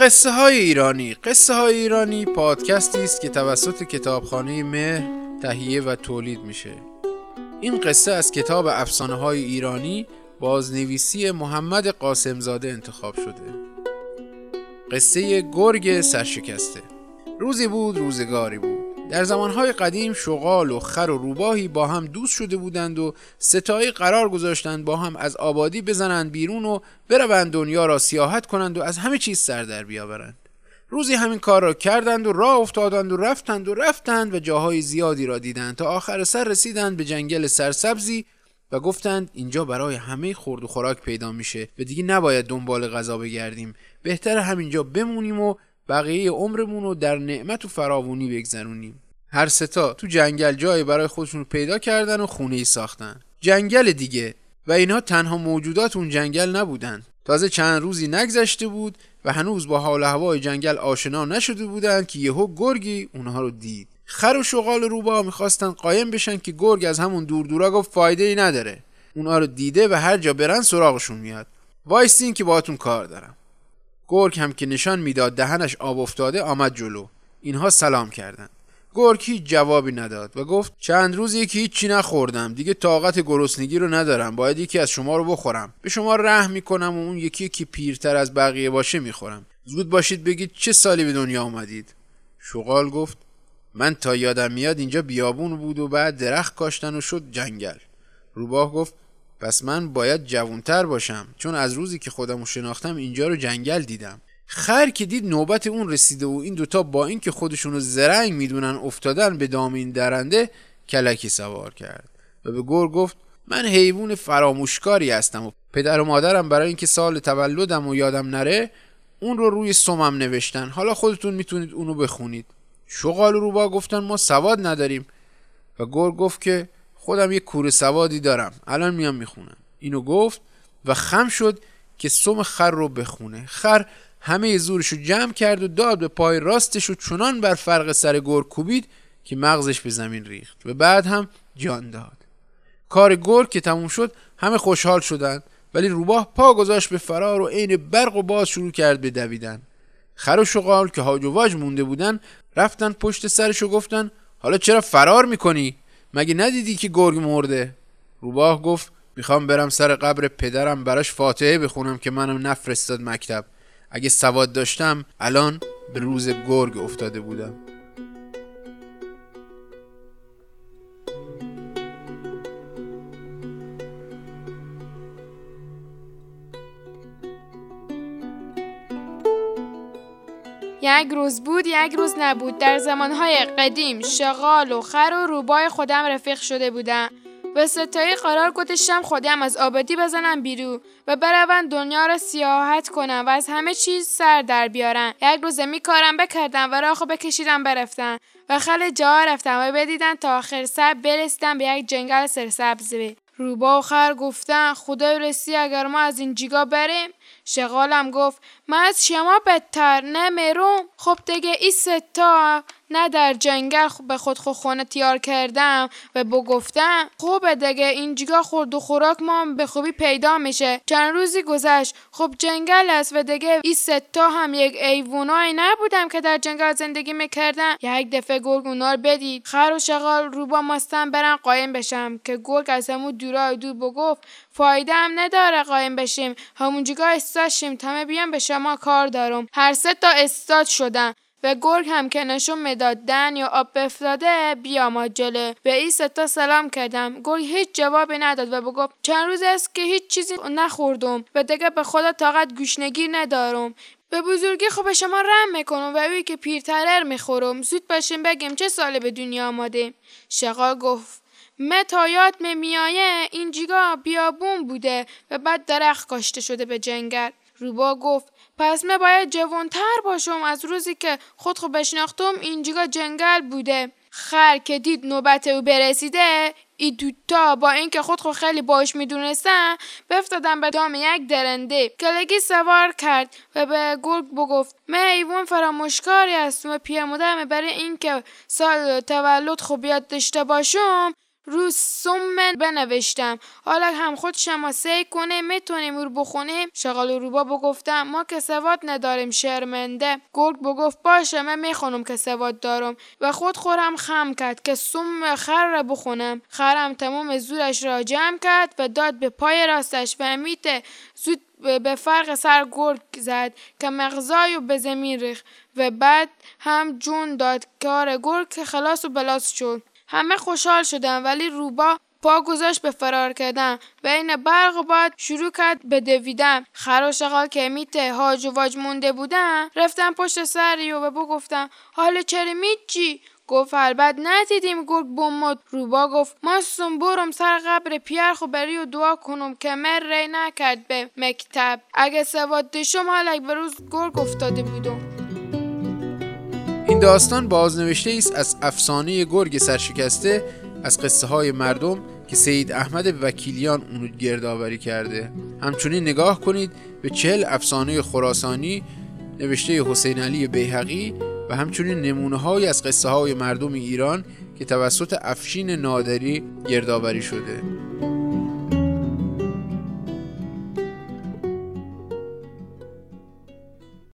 قصه های ایرانی. قصه های ایرانی پادکستی است که توسط کتابخانه مهر تهیه و تولید میشه. این قصه از کتاب افسانه های ایرانی بازنویسی محمد قاسمزاده انتخاب شده. قصه گرگ سرشکسته. روزی بود روزگاری بود. در زمانهای قدیم شغال و خر و روباهی با هم دوست شده بودند و ستایی قرار گذاشتند با هم از آبادی بزنند بیرون و بروند دنیا را سیاحت کنند و از همه چیز سر در بیاورند. روزی همین کار را کردند و راه افتادند و رفتند و رفتند و جاهای زیادی را دیدند. تا آخر سر رسیدند به جنگل سرسبزی و گفتند اینجا برای همه خورد و خوراک پیدا میشه و دیگه نباید دنبال غذا بگردیم. بهتر همینجا بمونیم و بقیه عمرمون رو در نعمت و فراوونی بگذرونیم. هر ستا تو جنگل جایی برای خودشون پیدا کردن و خونه ای ساختن. جنگل دیگه. و اینها تنها موجودات اون جنگل نبودن. تازه چند روزی نگذشته بود و هنوز با حال هوای جنگل آشنا نشده بودند که یهو گرگی اونها رو دید. خر و شغال روبا می‌خواستن قایم بشن که گرگ از همون دور دورا گفت فایده ای نداره. اونها رو دیده و هر جا برن سراغشون میاد. وایستین که باهاتون کار دارم. گرگ هم که نشان می‌داد دهنش آب افتاده آمد جلو. اینها سلام کردند. گرگ هیچ جوابی نداد و گفت چند روزی که هیچی نخوردم. دیگه طاقت گرسنگی رو ندارم. باید یکی از شما رو بخورم. به شما رحم می‌کنم و اون یکی که پیرتر از بقیه باشه می‌خورم. زود باشید بگید چه سالی به دنیا آمدید شغال گفت من تا یادم میاد اینجا بیابون بود و بعد درخت کاشتن و شد جنگل. روباه گفت پس من باید جوونتر باشم. چون از روزی که خودمو شناختم اینجا رو جنگل دیدم. خر که دید نوبت اون رسیده و این دوتا با اینکه خودشونو زرنگ می‌دونن افتادن به دام این درنده کلکی سوار کرد. و به گور گفت من حیوان فراموشکاری هستم و پدر و مادرم برای اینکه سال تولدم و یادم نره اون رو روی سمم نوشتن. حالا خودتون می‌تونید اونو بخونید. شغال رو با گفتن ما سواد نداریم. و گور گفت که خودم یه کوره سوادی دارم. الان میام می‌خونم. اینو گفت و خم شد که سم خر رو بخونه. خر همه زورش رو جمع کرد و داد به پای راستش و چنان بر فرق سر گور کوبید که مغزش به زمین ریخت و بعد هم جان داد. کار گور که تموم شد همه خوشحال شدند ولی روباه پا گذاشت به فرار و عین برق و باز شروع کرد به دویدن. خر و شغال که هاج و واج مونده بودن رفتن پشت سرش و گفتن حالا چرا فرار می‌کنی؟ مگه ندیدی که گرگ مرده؟ روباه گفت می‌خوام برم سر قبر پدرم براش فاتحه بخونم که منم نفرستاد مکتب. اگه سواد داشتم الان به روز گرگ افتاده بودم. یک روز بود یک روز نبود. در زمانهای قدیم شغال و خر و روبای خودم رفیق شده بودن و ستایی قرار گذاشتم خودم از آبادی بزنم بیرو و بروند دنیا را سیاحت کنم و از همه چیز سر در بیارن یک روز می کارم بکردم و راخو بکشیدم برفتن و خل جا رفتم و بدیدن تا آخر سب برسیدم به یک جنگل سرسبزی روبا و خر گفتن خدای رسی اگر ما از این جیگا بریم شغالم گفت من از شما بدتر نمی‌روم خب دیگه ای ستا نه در جنگل به خود خو خونه تیار کردم و بگفتم خوبه دیگه اینجا خورد و خوراک ما به خوبی پیدا میشه. چند روزی گذشت خب جنگل است و دیگه این ستا هم یک ایوونایی نبودم که در جنگل زندگی می‌کردم یک دفعه گرگ اونا رو بدید. خر و شغال رو با ماستن برن قایم بشم. که گرگ از همون دورای دور بگفت فایده هم نداره قایم بشیم. همونجا شیم تمه بیام به شما کار دارم. هر سه تا استاد شدن. و گرگ هم که نشون می‌دادن یا آب بفلاده بیا جله به این ستا سلام کردم. گرگ هیچ جوابی نداد و بگفت چند روز است که هیچ چیزی نخوردم. و دیگه به خدا طاقت گوشنگی ندارم. به بزرگی خوب شما رحم می‌کنم و اوی که پیرترر می‌خورم. زود باشیم بگیم چه ساله به دنیا آماده شقا گفت متایات می میایه این جیگا بیابون بوده و بعد درخت کاشته شده به جنگل. روبا گفت پس من باید جوانتر باشم از روزی که خود خود بشناختم اینجا جنگل بوده. خر که دید نوبت او برسیده ای دوتا با اینکه خود خود خیلی باش می‌دونستن بفتادن به دام یک درنده. کلگی سوار کرد و به گرگ بگفت من ایوان فراموشکاری هستم و پیامدم برای اینکه سال تولد خوب یاد داشته باشم رو سم بنوشتم. حالا هم خود شما سعی کنه می‌تونیم رو بخونیم. شغال روبا بگفتم ما که سواد نداریم شرمنده. گرگ بگفت باشه من می‌خونم که سواد دارم. و خود خورم خم کرد که سم خر را بخونم. خرم تمام زورش را جمع کرد و داد به پای راستش و امیت زود به فرق سر گرگ زد که مغزای و به زمین ریخ و بعد هم جون داد کار گرگ که خلاص و بلاس شد. همه خوشحال شدن ولی روبا پا گذاشت به فرار کردن و این برق و باد شروع کرد به دویدن. خر و که میت هاج و واج مونده بودن رفتن پشت سری و به بو گفتن حال چرا میچی؟ گفت البت ندیدیم گرگ بومد روبا گفت ما برم سر قبر پیر خو بری و دعا کنم که مر ری نکرد به مکتب. اگه سواد دشم حالا به روز گرگ افتاده بودم داستان بازنوشته است از افسانه گرگ سرشکسته از قصه های مردم که سید احمد وکیلیان اونو گردآوری کرده. همچنین نگاه کنید به چهل افسانه خراسانی نوشته حسین علی بیهقی و همچنین نمونه های از قصه های مردم ایران که توسط افشین نادری گردآوری شده.